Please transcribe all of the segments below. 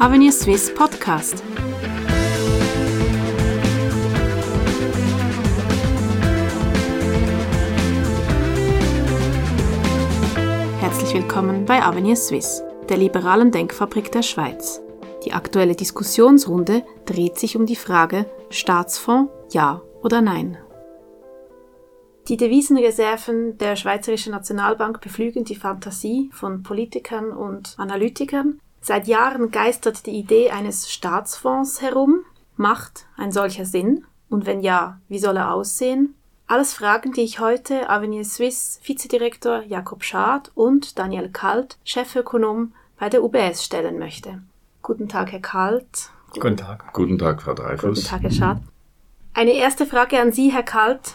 Avenir Swiss Podcast. Herzlich willkommen bei Avenir Swiss, der liberalen Denkfabrik der Schweiz. Die aktuelle Diskussionsrunde dreht sich um die Frage Staatsfonds ja oder nein. Die Devisenreserven der Schweizerischen Nationalbank beflügen die Fantasie von Politikern und Analytikern. Seit Jahren geistert die Idee eines Staatsfonds herum. Macht ein solcher Sinn? Und wenn ja, wie soll er aussehen? Alles Fragen, die ich heute Avenir Swiss Vizedirektor Jakob Schad und Daniel Kalt, Chefökonom bei der UBS stellen möchte. Guten Tag, Herr Kalt. Guten Tag. Guten Tag, Frau Dreifuss. Guten Tag, Herr Schad. Eine erste Frage an Sie, Herr Kalt.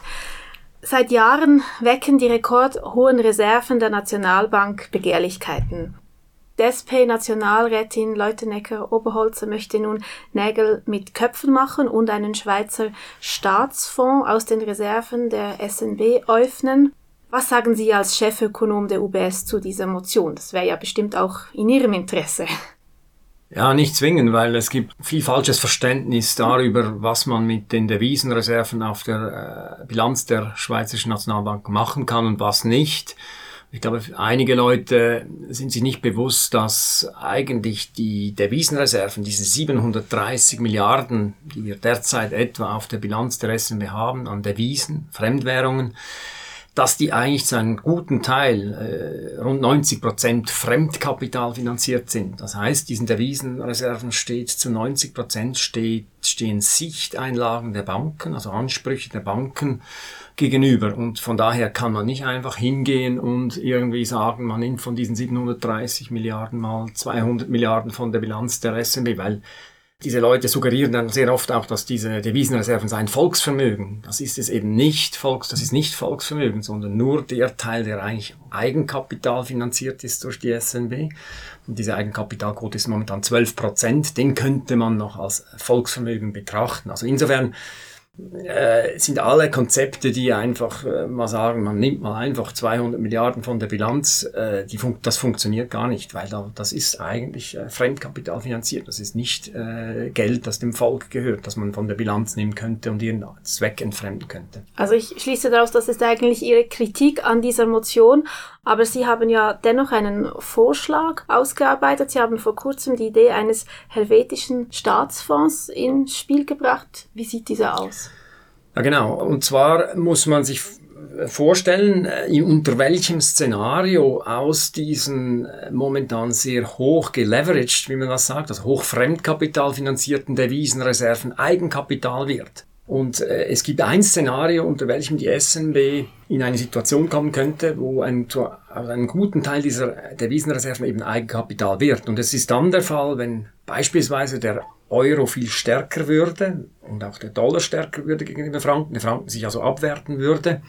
Seit Jahren wecken die rekordhohen Reserven der Nationalbank Begehrlichkeiten. DSP-Nationalrätin Leutenecker Oberholzer möchte nun Nägel mit Köpfen machen und einen Schweizer Staatsfonds aus den Reserven der SNB öffnen. Was sagen Sie als Chefökonom der UBS zu dieser Motion? Das wäre ja bestimmt auch in Ihrem Interesse. Ja, nicht zwingen, weil es gibt viel falsches Verständnis darüber, was man mit den Devisenreserven auf der äh, Bilanz der Schweizerischen Nationalbank machen kann und was nicht. Ich glaube, einige Leute sind sich nicht bewusst, dass eigentlich die Devisenreserven, diese 730 Milliarden, die wir derzeit etwa auf der Bilanz der SNB haben, an Devisen, Fremdwährungen, dass die eigentlich zu einem guten Teil, äh, rund 90 Prozent Fremdkapital finanziert sind. Das heißt, diesen Devisenreserven steht zu 90 Prozent steht, stehen Sichteinlagen der Banken, also Ansprüche der Banken gegenüber. Und von daher kann man nicht einfach hingehen und irgendwie sagen, man nimmt von diesen 730 Milliarden mal 200 Milliarden von der Bilanz der SMB, weil diese Leute suggerieren dann sehr oft auch, dass diese Devisenreserven seien Volksvermögen. Das ist es eben nicht, Volks, das ist nicht Volksvermögen, sondern nur der Teil, der eigentlich Eigenkapital finanziert ist durch die SNB. Und diese Eigenkapitalquote ist momentan 12 Prozent. Den könnte man noch als Volksvermögen betrachten. Also insofern äh, sind alle Konzepte, die einfach äh, mal sagen, man nimmt mal einfach 200 Milliarden von der Bilanz, äh, die fun das funktioniert gar nicht, weil da, das ist eigentlich äh, Fremdkapital finanziert. Das ist nicht äh, Geld, das dem Volk gehört, das man von der Bilanz nehmen könnte und ihren Zweck entfremden könnte. Also ich schließe daraus, das ist eigentlich Ihre Kritik an dieser Motion, aber Sie haben ja dennoch einen Vorschlag ausgearbeitet. Sie haben vor kurzem die Idee eines helvetischen Staatsfonds ins Spiel gebracht. Wie sieht dieser aus? Ja, genau. Und zwar muss man sich vorstellen, äh, unter welchem Szenario aus diesen äh, momentan sehr hoch geleveraged, wie man das sagt, also hoch Fremdkapital finanzierten Devisenreserven Eigenkapital wird. Und äh, es gibt ein Szenario, unter welchem die SNB in eine Situation kommen könnte, wo ein, also einen guten Teil dieser Devisenreserven eben Eigenkapital wird. Und es ist dann der Fall, wenn beispielsweise der Euro viel stärker würde und auch der Dollar stärker würde gegenüber Franken, der Franken sich also abwerten würde,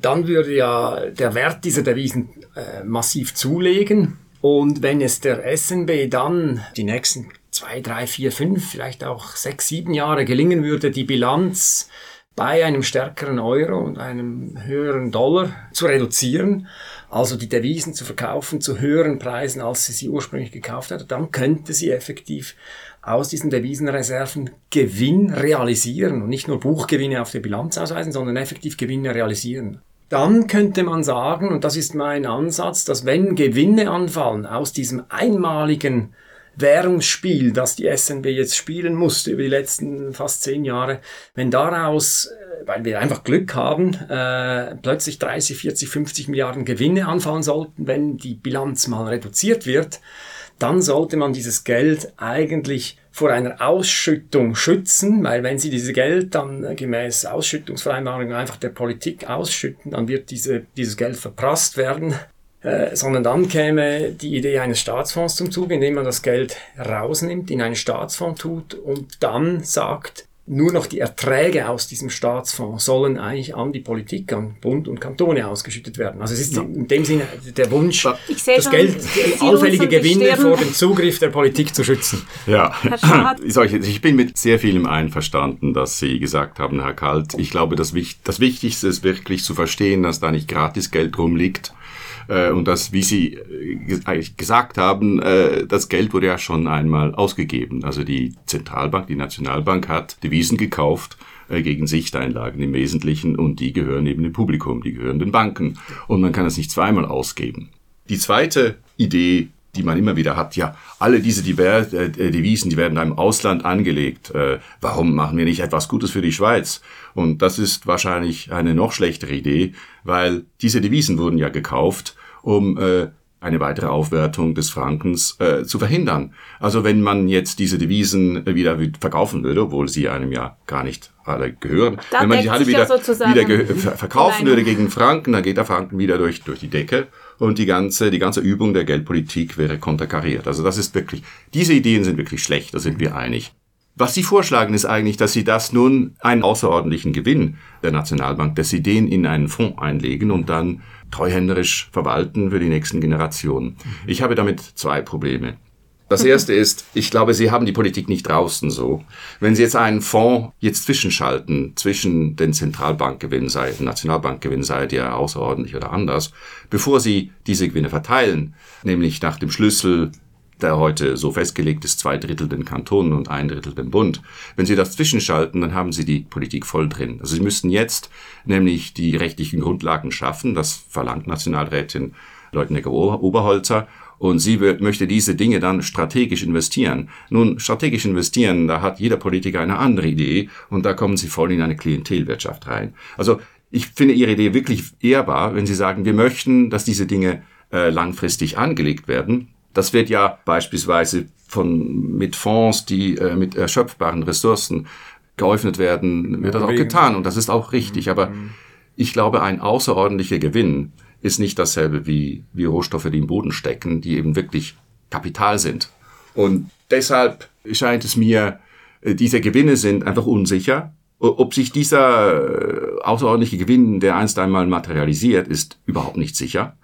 dann würde ja der Wert dieser Devisen äh, massiv zulegen. Und wenn es der SNB dann die nächsten zwei, drei, vier, fünf, vielleicht auch sechs, sieben Jahre gelingen würde, die Bilanz bei einem stärkeren Euro und einem höheren Dollar zu reduzieren, also die Devisen zu verkaufen zu höheren Preisen, als sie sie ursprünglich gekauft hat, dann könnte sie effektiv aus diesen Devisenreserven Gewinn realisieren und nicht nur Buchgewinne auf der Bilanz ausweisen, sondern effektiv Gewinne realisieren. Dann könnte man sagen, und das ist mein Ansatz, dass wenn Gewinne anfallen aus diesem einmaligen Währungsspiel, das die SNB jetzt spielen musste über die letzten fast zehn Jahre, wenn daraus, äh, weil wir einfach Glück haben, äh, plötzlich 30, 40, 50 Milliarden Gewinne anfallen sollten, wenn die Bilanz mal reduziert wird, dann sollte man dieses Geld eigentlich vor einer Ausschüttung schützen, weil wenn Sie dieses Geld dann gemäß Ausschüttungsvereinbarung einfach der Politik ausschütten, dann wird diese, dieses Geld verprasst werden äh, sondern dann käme die Idee eines Staatsfonds zum Zuge, indem man das Geld rausnimmt, in einen Staatsfonds tut und dann sagt, nur noch die Erträge aus diesem Staatsfonds sollen eigentlich an die Politik, an Bund und Kantone ausgeschützt werden. Also es ist in dem Sinne der Wunsch, das Geld, allfällige Gewinne vor dem Zugriff der Politik zu schützen. Ja, ich bin mit sehr vielem einverstanden, dass Sie gesagt haben, Herr Kalt. Ich glaube, das, das Wichtigste ist wirklich zu verstehen, dass da nicht gratis Geld rumliegt, Äh, und das, wie Sie äh, gesagt haben, äh, das Geld wurde ja schon einmal ausgegeben. Also die Zentralbank, die Nationalbank hat Devisen gekauft gegen Sichteinlagen im Wesentlichen und die gehören eben dem Publikum, die gehören den Banken. Und man kann es nicht zweimal ausgeben. Die zweite Idee, die man immer wieder hat, ja, alle diese Diver äh, Devisen, die werden im Ausland angelegt. Äh, warum machen wir nicht etwas Gutes für die Schweiz? Und das ist wahrscheinlich eine noch schlechtere Idee, weil diese Devisen wurden ja gekauft, um äh, eine weitere Aufwertung des Frankens äh, zu verhindern. Also wenn man jetzt diese Devisen wieder verkaufen würde, obwohl sie einem ja gar nicht alle gehören, da wenn man sie alle wieder, wieder verkaufen würde gegen Franken, dann geht der Franken wieder durch, durch die Decke und die ganze, die ganze Übung der Geldpolitik wäre konterkariert. Also das ist wirklich, diese Ideen sind wirklich schlecht, da sind wir einig. Was Sie vorschlagen, ist eigentlich, dass Sie das nun einen außerordentlichen Gewinn der Nationalbank, dass Sie den in einen Fonds einlegen und dann treuhänderisch verwalten für die nächsten Generationen. Ich habe damit zwei Probleme. Das erste ist, ich glaube, Sie haben die Politik nicht draußen so. Wenn Sie jetzt einen Fonds jetzt zwischenschalten zwischen den Zentralbankgewinnen, sei Nationalbankgewinn, sei der außerordentlich oder anders, bevor Sie diese Gewinne verteilen, nämlich nach dem Schlüssel der heute so festgelegt ist, zwei Drittel den Kantonen und ein Drittel dem Bund. Wenn Sie das zwischenschalten, dann haben Sie die Politik voll drin. Also Sie müssten jetzt nämlich die rechtlichen Grundlagen schaffen, das verlangt Nationalrätin Leutnegger Oberholzer, und sie möchte diese Dinge dann strategisch investieren. Nun, strategisch investieren, da hat jeder Politiker eine andere Idee und da kommen sie voll in eine Klientelwirtschaft rein. Also ich finde Ihre Idee wirklich ehrbar, wenn Sie sagen, wir möchten, dass diese Dinge äh, langfristig angelegt werden. Das wird ja beispielsweise von, mit Fonds, die äh, mit erschöpfbaren Ressourcen geöffnet werden, wird das auch getan und das ist auch richtig. Aber mhm. ich glaube, ein außerordentlicher Gewinn ist nicht dasselbe wie, wie Rohstoffe, die im Boden stecken, die eben wirklich Kapital sind. Und deshalb scheint es mir, äh, diese Gewinne sind einfach unsicher. Ob sich dieser äh, außerordentliche Gewinn, der einst einmal materialisiert, ist überhaupt nicht sicher.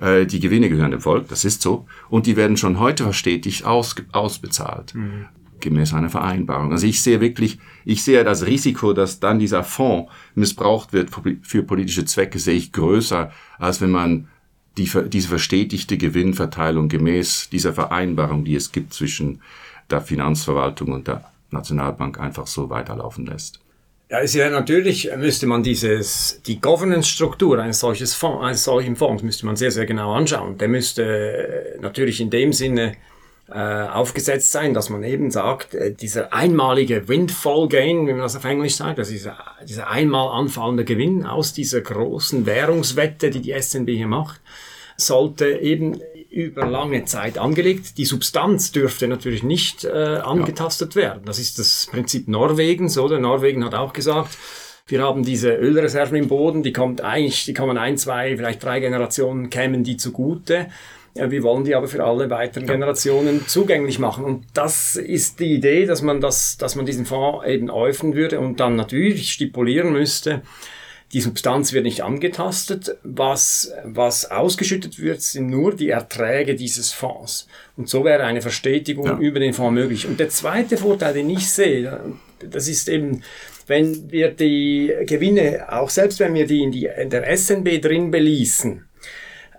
Äh, die Gewinne gehören dem Volk, das ist so. Und die werden schon heute verstetigt aus, ausbezahlt. Mhm gemäß einer Vereinbarung. Also ich sehe wirklich, ich sehe das Risiko, dass dann dieser Fonds missbraucht wird für politische Zwecke, sehe ich größer, als wenn man die, diese verstetigte Gewinnverteilung gemäß dieser Vereinbarung, die es gibt zwischen der Finanzverwaltung und der Nationalbank, einfach so weiterlaufen lässt. Ja, ist ja natürlich müsste man dieses, die Governance-Struktur eines solches Fonds, eines solchen Fonds müsste man sehr, sehr genau anschauen. Der müsste natürlich in dem Sinne äh, aufgesetzt sein, dass man eben sagt, äh, dieser einmalige Windfall Gain, wie man das auf Englisch sagt, also dieser, dieser einmal anfallende Gewinn aus dieser großen Währungswette, die die SNB hier macht, sollte eben über lange Zeit angelegt. Die Substanz dürfte natürlich nicht äh, angetastet ja. werden. Das ist das Prinzip Norwegens, oder? Norwegen hat auch gesagt, wir haben diese Ölreserven im Boden, die kommt eigentlich, die kommen ein, zwei, vielleicht drei Generationen, kämen die zugute. Wir wollen die aber für alle weiteren ja. Generationen zugänglich machen. Und das ist die Idee, dass man, das, dass man diesen Fonds eben öffnen würde und dann natürlich stipulieren müsste, die Substanz wird nicht angetastet. Was, was ausgeschüttet wird, sind nur die Erträge dieses Fonds. Und so wäre eine Verstetigung ja. über den Fonds möglich. Und der zweite Vorteil, den ich sehe, das ist eben, wenn wir die Gewinne, auch selbst wenn wir die in, die, in der SNB drin beließen,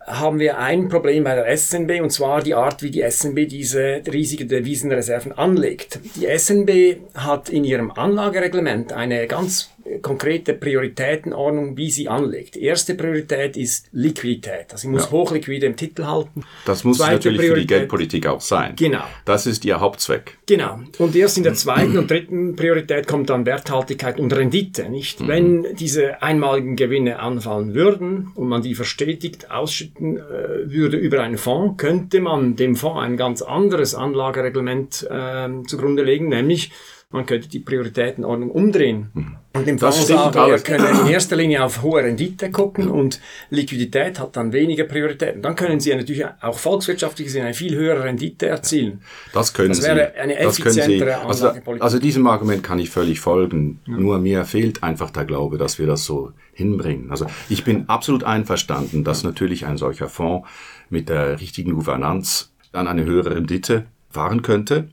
haben wir ein Problem bei der SNB und zwar die Art, wie die SNB diese riesigen Devisenreserven anlegt. Die SNB hat in ihrem Anlagereglement eine ganz konkrete Prioritätenordnung, wie sie anlegt. Die erste Priorität ist Liquidität. Also sie muss ja. hochliquide im Titel halten. Das muss Zweite natürlich Priorität, für die Geldpolitik auch sein. Genau. Das ist ihr Hauptzweck. Genau. Und erst in der zweiten und dritten Priorität kommt dann Werthaltigkeit und Rendite, nicht? Mhm. Wenn diese einmaligen Gewinne anfallen würden und man die verstetigt ausschütten äh, würde über einen Fonds, könnte man dem Fonds ein ganz anderes Anlagereglement äh, zugrunde legen, nämlich man könnte die Prioritätenordnung umdrehen. Mhm. Und im Fonds sagen, wir können in erster Linie auf hohe Rendite gucken und Liquidität hat dann weniger Prioritäten. Dann können Sie natürlich auch volkswirtschaftlich gesehen eine viel höhere Rendite erzielen. Das können Sie. Das wäre eine effizientere also, Anlagepolitik. Also diesem Argument kann ich völlig folgen. Ja. Nur mir fehlt einfach der Glaube, dass wir das so hinbringen. Also ich bin absolut einverstanden, dass natürlich ein solcher Fonds mit der richtigen Gouvernanz dann eine höhere Rendite fahren könnte.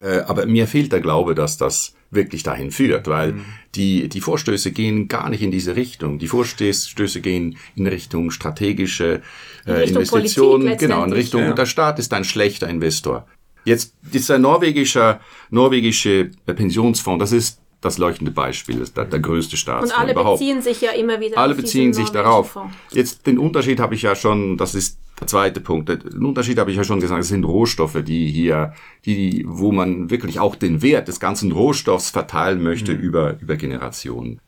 Äh, aber mir fehlt der Glaube, dass das wirklich dahin führt, weil mhm. die, die Vorstöße gehen gar nicht in diese Richtung. Die Vorstöße gehen in Richtung strategische äh, Investitionen, genau, in Richtung, ja. der Staat ist ein schlechter Investor. Jetzt, dieser norwegische, norwegische Pensionsfonds, das ist das leuchtende Beispiel, das ist der, der größte Staatsfonds Und alle überhaupt. beziehen sich ja immer wieder Alle beziehen sich darauf. Fonds. Jetzt den Unterschied habe ich ja schon, das ist der zweite Punkt. Den Unterschied habe ich ja schon gesagt, es sind Rohstoffe, die hier, die, wo man wirklich auch den Wert des ganzen Rohstoffs verteilen möchte mhm. über, über Generationen.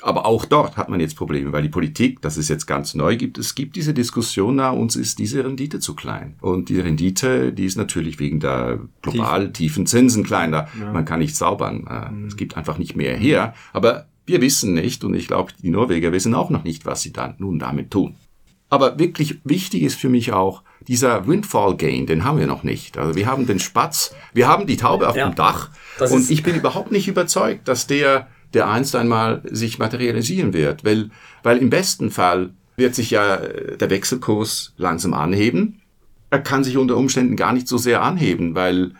Aber auch dort hat man jetzt Probleme, weil die Politik, das ist jetzt ganz neu, gibt es gibt diese Diskussion, na, uns ist diese Rendite zu klein. Und die Rendite, die ist natürlich wegen der global Tief. tiefen Zinsen kleiner. Ja. Man kann nicht zaubern. Äh, mhm. Es gibt einfach nicht mehr her. Aber wir wissen nicht, und ich glaube, die Norweger wissen auch noch nicht, was sie dann nun damit tun. Aber wirklich wichtig ist für mich auch, dieser Windfall Gain, den haben wir noch nicht. Also wir haben den Spatz, wir haben die Taube auf ja, dem Dach. Und ich bin überhaupt nicht überzeugt, dass der der einst einmal sich materialisieren wird. Weil, weil im besten Fall wird sich ja äh, der Wechselkurs langsam anheben. Er kann sich unter Umständen gar nicht so sehr anheben, weil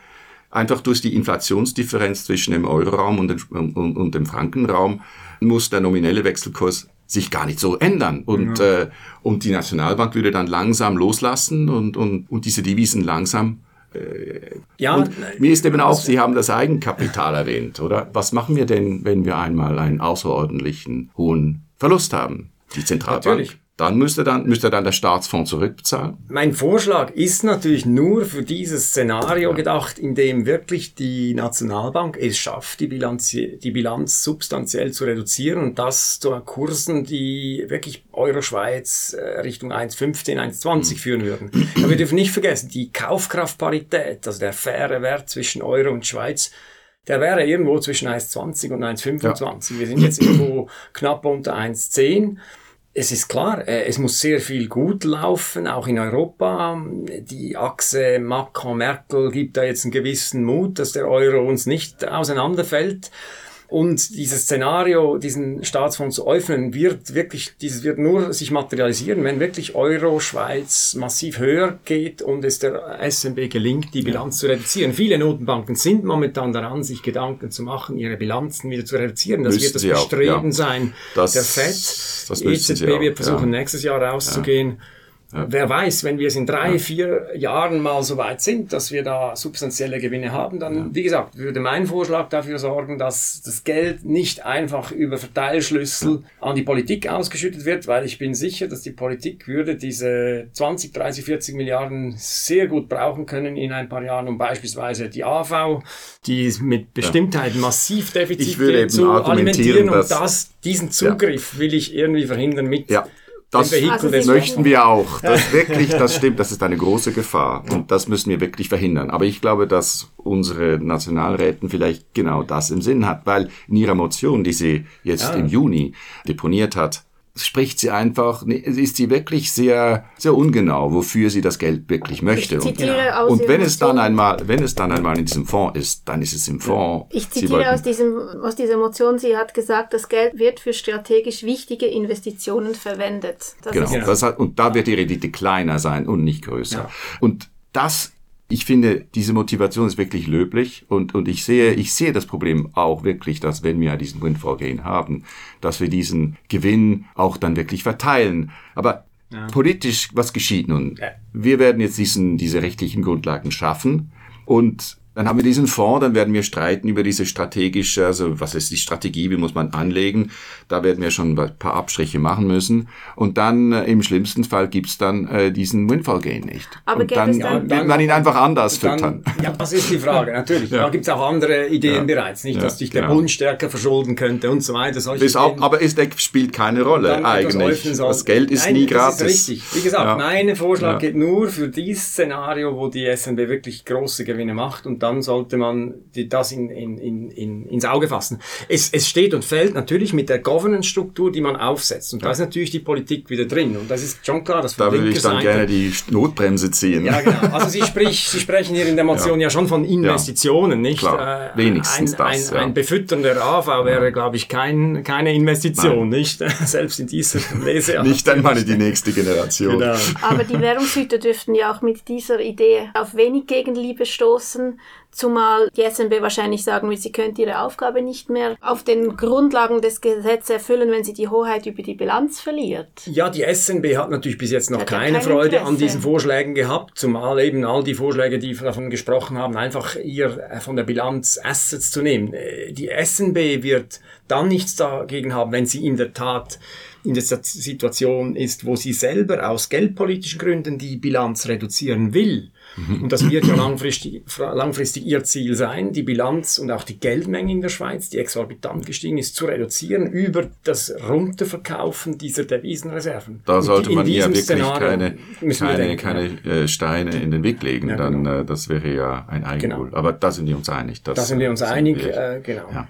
einfach durch die Inflationsdifferenz zwischen dem Euroraum und und, und dem Frankenraum muss der nominelle Wechselkurs sich gar nicht so ändern. Und, ja. äh, und die Nationalbank würde dann langsam loslassen und, und, und diese Devisen langsam äh, ja, und mir ist eben auch, Sie haben das Eigenkapital erwähnt, oder? Was machen wir denn, wenn wir einmal einen außerordentlichen hohen Verlust haben? Die Zentralbank Natürlich. Dann müsste dann, müsste dann der Staatsfonds zurückbezahlen? Mein Vorschlag ist natürlich nur für dieses Szenario gedacht, in dem wirklich die Nationalbank es schafft, die Bilanz, die Bilanz substanziell zu reduzieren und das zu Kursen, die wirklich Euro-Schweiz äh, Richtung 1,15, 1,20 mhm. führen würden. Aber wir dürfen nicht vergessen, die Kaufkraftparität, also der faire Wert zwischen Euro und Schweiz, der wäre irgendwo zwischen 1,20 und 1,25. Ja. Wir sind jetzt irgendwo knapp unter 1,10 es ist klar, äh, es muss sehr viel gut laufen, auch in Europa. Die Achse Macron-Merkel gibt da jetzt einen gewissen Mut, dass der Euro uns nicht auseinanderfällt. Und dieses Szenario, diesen Staatsfonds zu öffnen, wird wirklich, dieses wird nur sich materialisieren, wenn wirklich Euro, Schweiz massiv höher geht und es der SNB gelingt, die Bilanz ja. zu reduzieren. Viele Notenbanken sind momentan daran, sich Gedanken zu machen, ihre Bilanzen wieder zu reduzieren. Das Müssten wird das Bestreben ja. sein das, der FED. Das EZB wird versuchen, ja. nächstes Jahr rauszugehen. Ja. Wer weiß, wenn wir es in drei, ja. vier Jahren mal so weit sind, dass wir da substanzielle Gewinne haben, dann, ja. wie gesagt, würde mein Vorschlag dafür sorgen, dass das Geld nicht einfach über Verteilschlüssel an die Politik ausgeschüttet wird, weil ich bin sicher, dass die Politik würde diese 20, 30, 40 Milliarden sehr gut brauchen können in ein paar Jahren, um beispielsweise die AV, die mit Bestimmtheit massiv Defizit zu alimentieren und das, diesen Zugriff will ich irgendwie verhindern mit das also möchten wir auch. Das wirklich, das stimmt, das ist eine große Gefahr. Und das müssen wir wirklich verhindern. Aber ich glaube, dass unsere Nationalräten vielleicht genau das im Sinn hat, weil in ihrer Motion, die sie jetzt ja. im Juni deponiert hat, spricht sie einfach, ist sie wirklich sehr, sehr ungenau, wofür sie das Geld wirklich möchte. Und, und wenn es dann einmal, wenn es dann einmal in diesem Fonds ist, dann ist es im Fonds. Ich zitiere aus diesem, aus dieser Motion, sie hat gesagt, das Geld wird für strategisch wichtige Investitionen verwendet. Das genau. Das hat, und da wird die Rendite kleiner sein und nicht größer. Ja. Und das ich finde, diese Motivation ist wirklich löblich und, und ich sehe, ich sehe das Problem auch wirklich, dass wenn wir diesen Windfall Gain haben, dass wir diesen Gewinn auch dann wirklich verteilen. Aber ja. politisch, was geschieht nun? Ja. Wir werden jetzt diesen, diese rechtlichen Grundlagen schaffen und dann haben wir diesen Fonds, dann werden wir streiten über diese strategische, also was ist die Strategie, wie muss man anlegen. Da werden wir schon ein paar Abstriche machen müssen. Und dann äh, im schlimmsten Fall gibt's dann äh, diesen Windfall Gain nicht. Aber und dann, dann will man ihn einfach anders dann, füttern. Ja, das ist die Frage, natürlich. ja. Da gibt's auch andere Ideen ja. bereits. Nicht, dass sich der genau. Bund stärker verschulden könnte und so weiter. Solche auch, aber es spielt keine Rolle eigentlich. Das Geld ist Nein, nie gratis. Das ist richtig. Wie gesagt, mein Vorschlag geht nur für dieses Szenario, wo die SNB wirklich große Gewinne macht und dann sollte man die, das in, in, in, in, ins Auge fassen. Es, es steht und fällt natürlich mit der Governance-Struktur, die man aufsetzt. Und ja. da ist natürlich die Politik wieder drin. Und das ist schon klar, dass Da würde ich dann Seite, gerne die Notbremse ziehen. Ja, genau. Also Sie, sprich, Sie sprechen hier in der Motion ja, ja schon von Investitionen, nicht? Klar. Äh, Wenigstens ein, das. Ein, ja. ein befütternder AV wäre, glaube ich, kein, keine Investition, Nein. nicht? Selbst in dieser Lese. nicht einmal in die nächste Generation. Genau. Aber die Währungshüter dürften ja auch mit dieser Idee auf wenig Gegenliebe stoßen Zumal die SNB wahrscheinlich sagen will, sie könnte ihre Aufgabe nicht mehr auf den Grundlagen des Gesetzes erfüllen, wenn sie die Hoheit über die Bilanz verliert. Ja, die SNB hat natürlich bis jetzt noch keine Freude Interesse. an diesen Vorschlägen gehabt, zumal eben all die Vorschläge, die davon gesprochen haben, einfach ihr äh, von der Bilanz Assets zu nehmen. Äh, die SNB wird dann nichts dagegen haben, wenn sie in der Tat in der Situation ist, wo sie selber aus geldpolitischen Gründen die Bilanz reduzieren will. Mhm. Und das wird ja langfristig, langfristig ihr Ziel sein, die Bilanz und auch die Geldmenge in der Schweiz, die exorbitant gestiegen ist, zu reduzieren über das Runterverkaufen dieser Devisenreserven. Da sollte man ja wirklich Szenario keine, keine, keine äh, Steine in den Weg legen, ja, dann genau. äh, das wäre ja ein Eigengoal. Genau. Aber da sind wir uns einig. da sind wir uns einig, wir, äh, genau. Ja.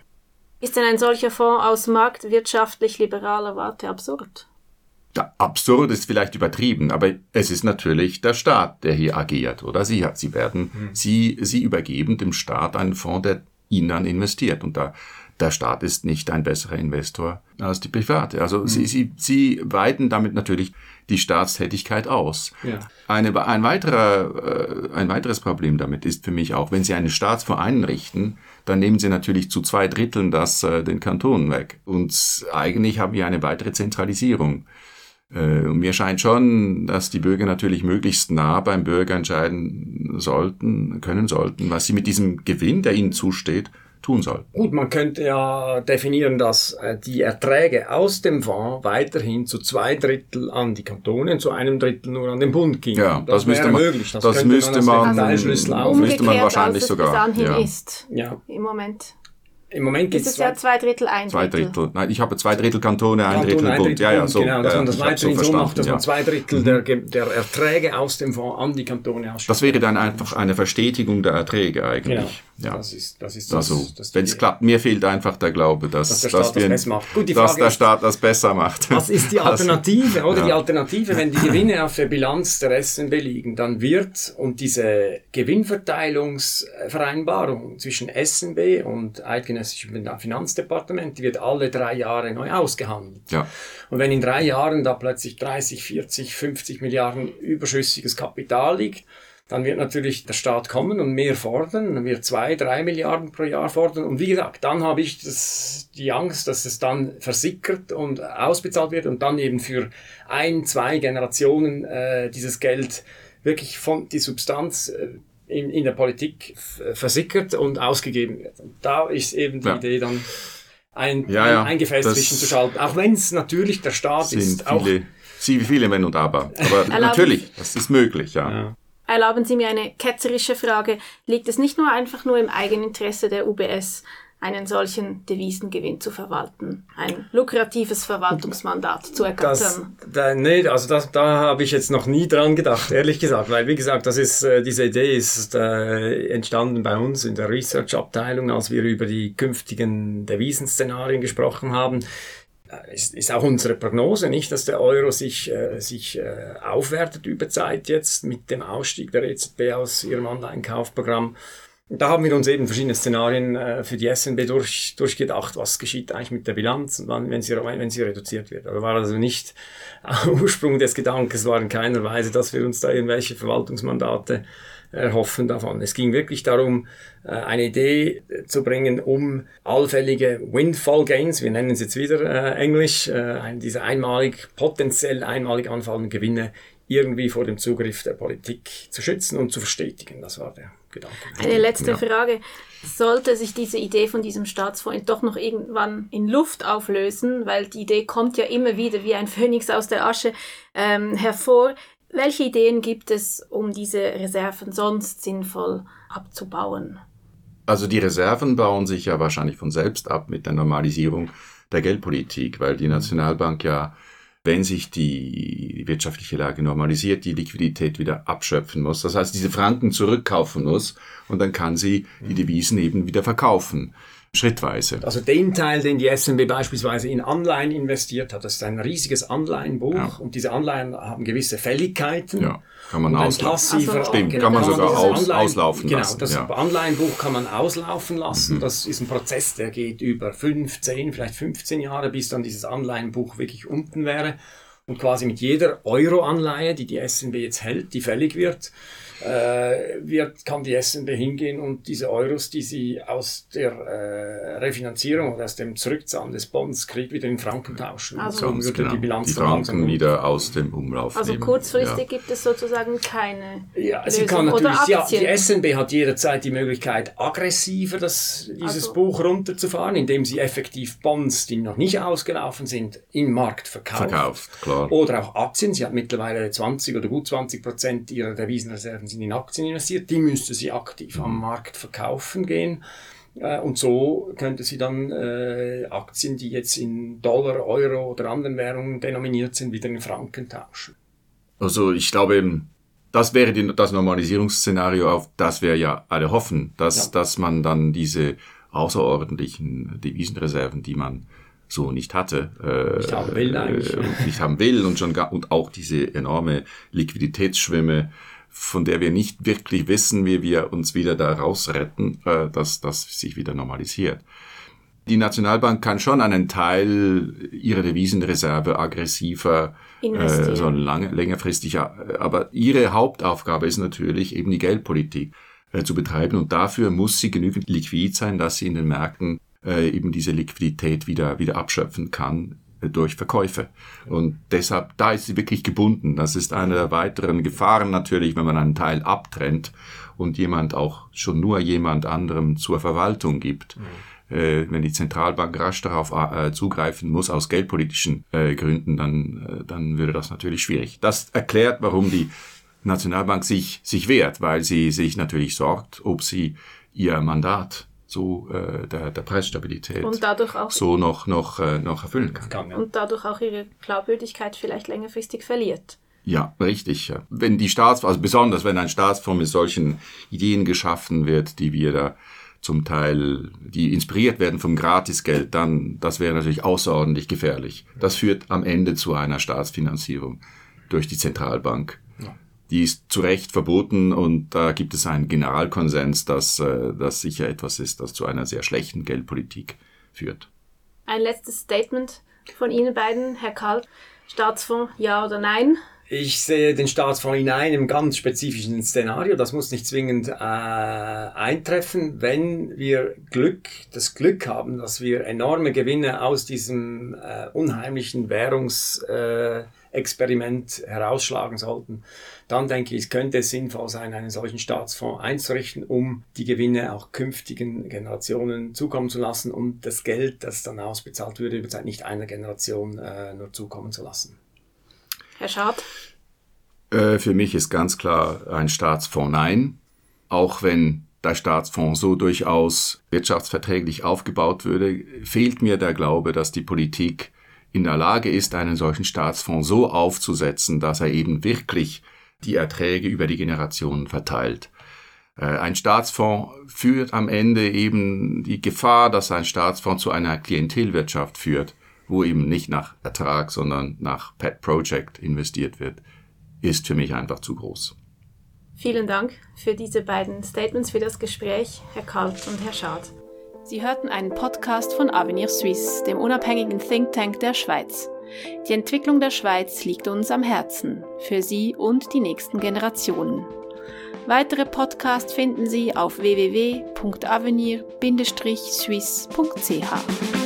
Ist denn ein solcher Fonds aus marktwirtschaftlich liberaler Warte absurd? Absurd ist vielleicht übertrieben, aber es ist natürlich der Staat, der hier agiert, oder? Sie, sie werden, mhm. sie, sie übergeben dem Staat einen Fonds, der ihnen dann investiert. Und da, der Staat ist nicht ein besserer Investor als die Private. Also mhm. sie, sie, sie weiten damit natürlich die Staatstätigkeit aus. Ja. Eine, ein, weiterer, äh, ein weiteres Problem damit ist für mich auch, wenn Sie einen Staatsfonds einrichten, dann nehmen Sie natürlich zu zwei Dritteln das äh, den Kantonen weg. Und eigentlich haben wir eine weitere Zentralisierung. Äh, und mir scheint schon, dass die Bürger natürlich möglichst nah beim Bürger entscheiden sollten, können sollten, was sie mit diesem Gewinn, der ihnen zusteht, tun soll. Gut, man könnte ja definieren, dass äh, die Erträge aus dem Fonds weiterhin zu zwei Drittel an die Kantone, zu einem Drittel nur an den Bund gingen. Ja, das, das müsste man, möglich. Das, das müsste man, man, also müsste man wahrscheinlich sogar. ja. ist ja. im Moment. Im Moment gibt es ja zwei Drittel, ein Zwei Drittel. Nein, ich habe zwei Drittel Kantone, ein Kantone, Drittel Bund. Ja, ja, so. Genau, dass man das weiterhin so, so macht, dass ja. man zwei Drittel der, der Erträge aus dem Fonds an die Kantone ausschüttet. Das wäre dann einfach eine Verstetigung der Erträge eigentlich. Genau. Ja. Das ist, das ist also, das, wenn es klappt, mir fehlt einfach der Glaube, dass, dass, der, Staat dass, wir, das macht. Gut, dass der Staat das besser macht. Was ist die Alternative? Oder ja. die Alternative, wenn die Gewinne auf der Bilanz der SNB liegen, dann wird und diese Gewinnverteilungsvereinbarung zwischen SNB und eidgenössischem Finanzdepartement, die wird alle drei Jahre neu ausgehandelt. Ja. Und wenn in drei Jahren da plötzlich 30, 40, 50 Milliarden überschüssiges Kapital liegt, dann wird natürlich der Staat kommen und mehr fordern, dann wird zwei, drei Milliarden pro Jahr fordern. Und wie gesagt, dann habe ich das, die Angst, dass es dann versickert und ausbezahlt wird und dann eben für ein, zwei Generationen äh, dieses Geld wirklich von die Substanz äh, in, in der Politik versickert und ausgegeben wird. Und da ist eben die ja. Idee dann ein, ja, ja, ein Gefäß zwischenzuschalten. Auch wenn es natürlich der Staat ist. Viele, auch, viele Wenn und Aber. Aber natürlich, das ist möglich, ja. ja. Erlauben Sie mir eine ketzerische Frage. Liegt es nicht nur einfach nur im Eigeninteresse der UBS, einen solchen Devisengewinn zu verwalten, ein lukratives Verwaltungsmandat zu ergattern. Da, nee, also das, da habe ich jetzt noch nie dran gedacht, ehrlich gesagt, weil wie gesagt, das ist äh, diese Idee ist äh, entstanden bei uns in der Research-Abteilung, als wir über die künftigen Devisenszenarien gesprochen haben ist, ist auch unsere Prognose, nicht, dass der Euro sich, äh, sich äh, aufwertet über Zeit jetzt mit dem Ausstieg der EZB aus ihrem Anleihenkaufprogramm. Da haben wir uns eben verschiedene Szenarien äh, für die SNB durch, durchgedacht, was geschieht eigentlich mit der Bilanz, wann, wenn, sie, wenn sie reduziert wird. Aber war also nicht Ursprung des Gedankens, war in keiner Weise, dass wir uns da irgendwelche Verwaltungsmandate erhoffen davon. Es ging wirklich darum, äh, eine Idee zu bringen, um allfällige Windfall Gains, wir nennen es jetzt wieder äh, Englisch, äh, diese einmalig, potenziell einmalig anfallenden Gewinne irgendwie vor dem Zugriff der Politik zu schützen und zu verstetigen. Das war der Gedanke. Eine letzte ja. Frage. Sollte sich diese Idee von diesem Staatsfonds doch noch irgendwann in Luft auflösen, weil die Idee kommt ja immer wieder wie ein Phönix aus der Asche ähm, hervor, welche Ideen gibt es, um diese Reserven sonst sinnvoll abzubauen? Also die Reserven bauen sich ja wahrscheinlich von selbst ab mit der Normalisierung der Geldpolitik, weil die Nationalbank ja, wenn sich die wirtschaftliche Lage normalisiert, die Liquidität wieder abschöpfen muss. Das heißt, diese Franken zurückkaufen muss und dann kann sie die Devisen eben wieder verkaufen schrittweise. Also den Teil, den die SNB beispielsweise in Anleihen investiert hat, das ist ein riesiges Anleihenbuch ja. und diese Anleihen haben gewisse Fälligkeiten. Ja, kann man auslaufen. Also, Stimmt, genau, kann man sogar aus, auslaufen genau, lassen. Genau, das ja. Anleihenbuch kann man auslaufen lassen. Mhm. Das ist ein Prozess, der geht über 15, vielleicht 15 Jahre, bis dann dieses Anleihenbuch wirklich unten wäre. Und quasi mit jeder Euro-Anleihe, die die SNB jetzt hält, die fällig wird, äh, wird, kann die SNB hingehen und diese Euros, die sie aus der äh, Refinanzierung oder aus dem Zurückzahlen des Bonds kriegt, wieder in Franken tauschen. Also so würde genau. die Bilanz die Franken wieder aus dem Umlauf also nehmen. Kurzfristig ja. gibt es sozusagen keine ja, sie kann natürlich, ja, die SNB hat jederzeit die Möglichkeit, aggressiver das, dieses also, Buch runterzufahren, indem sie effektiv Bonds, die noch nicht ausgelaufen sind, im Markt verkauft. Verkauft, klar. Oder auch Aktien. Sie hat mittlerweile 20 oder gut 20 Prozent ihrer Devisenreserven sind in Aktien investiert. Die müsste sie aktiv mhm. am Markt verkaufen gehen. Äh, und so könnte sie dann äh, Aktien, die jetzt in Dollar, Euro oder anderen Währungen denominiert sind, wieder in Franken tauschen. Also ich glaube, das wäre die, das Normalisierungsszenario, auf das wir ja alle hoffen, dass, ja. dass man dann diese außerordentlichen Devisenreserven, die man so nicht hatte, äh, nicht haben will, eigentlich. Äh, nicht haben will und schon gar, und auch diese enorme Liquiditätsschwimme, von der wir nicht wirklich wissen, wie wir uns wieder da rausretten, äh, dass das sich wieder normalisiert. Die Nationalbank kann schon einen Teil ihrer Devisenreserve aggressiver, äh, so lange, längerfristig, aber ihre Hauptaufgabe ist natürlich eben die Geldpolitik äh, zu betreiben. Und dafür muss sie genügend liquid sein, dass sie in den Märkten äh, eben diese Liquidität wieder, wieder abschöpfen kann durch Verkäufe. Und deshalb, da ist sie wirklich gebunden. Das ist eine der weiteren Gefahren natürlich, wenn man einen Teil abtrennt und jemand auch schon nur jemand anderem zur Verwaltung gibt. Mhm. Äh, wenn die Zentralbank rasch darauf äh, zugreifen muss aus geldpolitischen äh, Gründen, dann, dann würde das natürlich schwierig. Das erklärt, warum die Nationalbank sich, sich wehrt, weil sie sich natürlich sorgt, ob sie ihr Mandat so äh, der, der Preisstabilität und dadurch auch so noch, noch, äh, noch erfüllen kann. kann ja. Und dadurch auch ihre Glaubwürdigkeit vielleicht längerfristig verliert. Ja, richtig. Ja. Wenn die Staats, also besonders wenn ein Staatsfonds mit solchen Ideen geschaffen wird, die wir da zum Teil, die inspiriert werden vom Gratisgeld, dann, das wäre natürlich außerordentlich gefährlich. Das führt am Ende zu einer Staatsfinanzierung durch die Zentralbank die ist zu Recht verboten und da gibt es einen Generalkonsens, dass äh, das sicher etwas ist, das zu einer sehr schlechten Geldpolitik führt. Ein letztes Statement von Ihnen beiden, Herr Karl. Staatsfonds, ja oder nein? Ich sehe den Staatsfonds in einem ganz spezifischen Szenario. Das muss nicht zwingend äh, eintreffen, wenn wir Glück, das Glück haben, dass wir enorme Gewinne aus diesem äh, unheimlichen Währungs äh, Experiment herausschlagen sollten, dann denke ich, es könnte es sinnvoll sein, einen solchen Staatsfonds einzurichten, um die Gewinne auch künftigen Generationen zukommen zu lassen und das Geld, das dann ausbezahlt würde, über Zeit nicht einer Generation äh, nur zukommen zu lassen. Herr Schad? Äh, für mich ist ganz klar ein Staatsfonds nein, auch wenn der Staatsfonds so durchaus wirtschaftsverträglich aufgebaut würde, fehlt mir der Glaube, dass die Politik in der Lage ist, einen solchen Staatsfonds so aufzusetzen, dass er eben wirklich die Erträge über die Generationen verteilt. Äh, ein Staatsfonds führt am Ende eben die Gefahr, dass ein Staatsfonds zu einer Klientelwirtschaft führt, wo eben nicht nach Ertrag, sondern nach Pet Project investiert wird, ist für mich einfach zu groß. Vielen Dank für diese beiden Statements, für das Gespräch, Herr Kalt und Herr Schad. Sie hörten einen Podcast von Avenir Suisse, dem unabhängigen Think Tank der Schweiz. Die Entwicklung der Schweiz liegt uns am Herzen, für Sie und die nächsten Generationen. Weitere Podcasts finden Sie auf www.avenir-suisse.ch.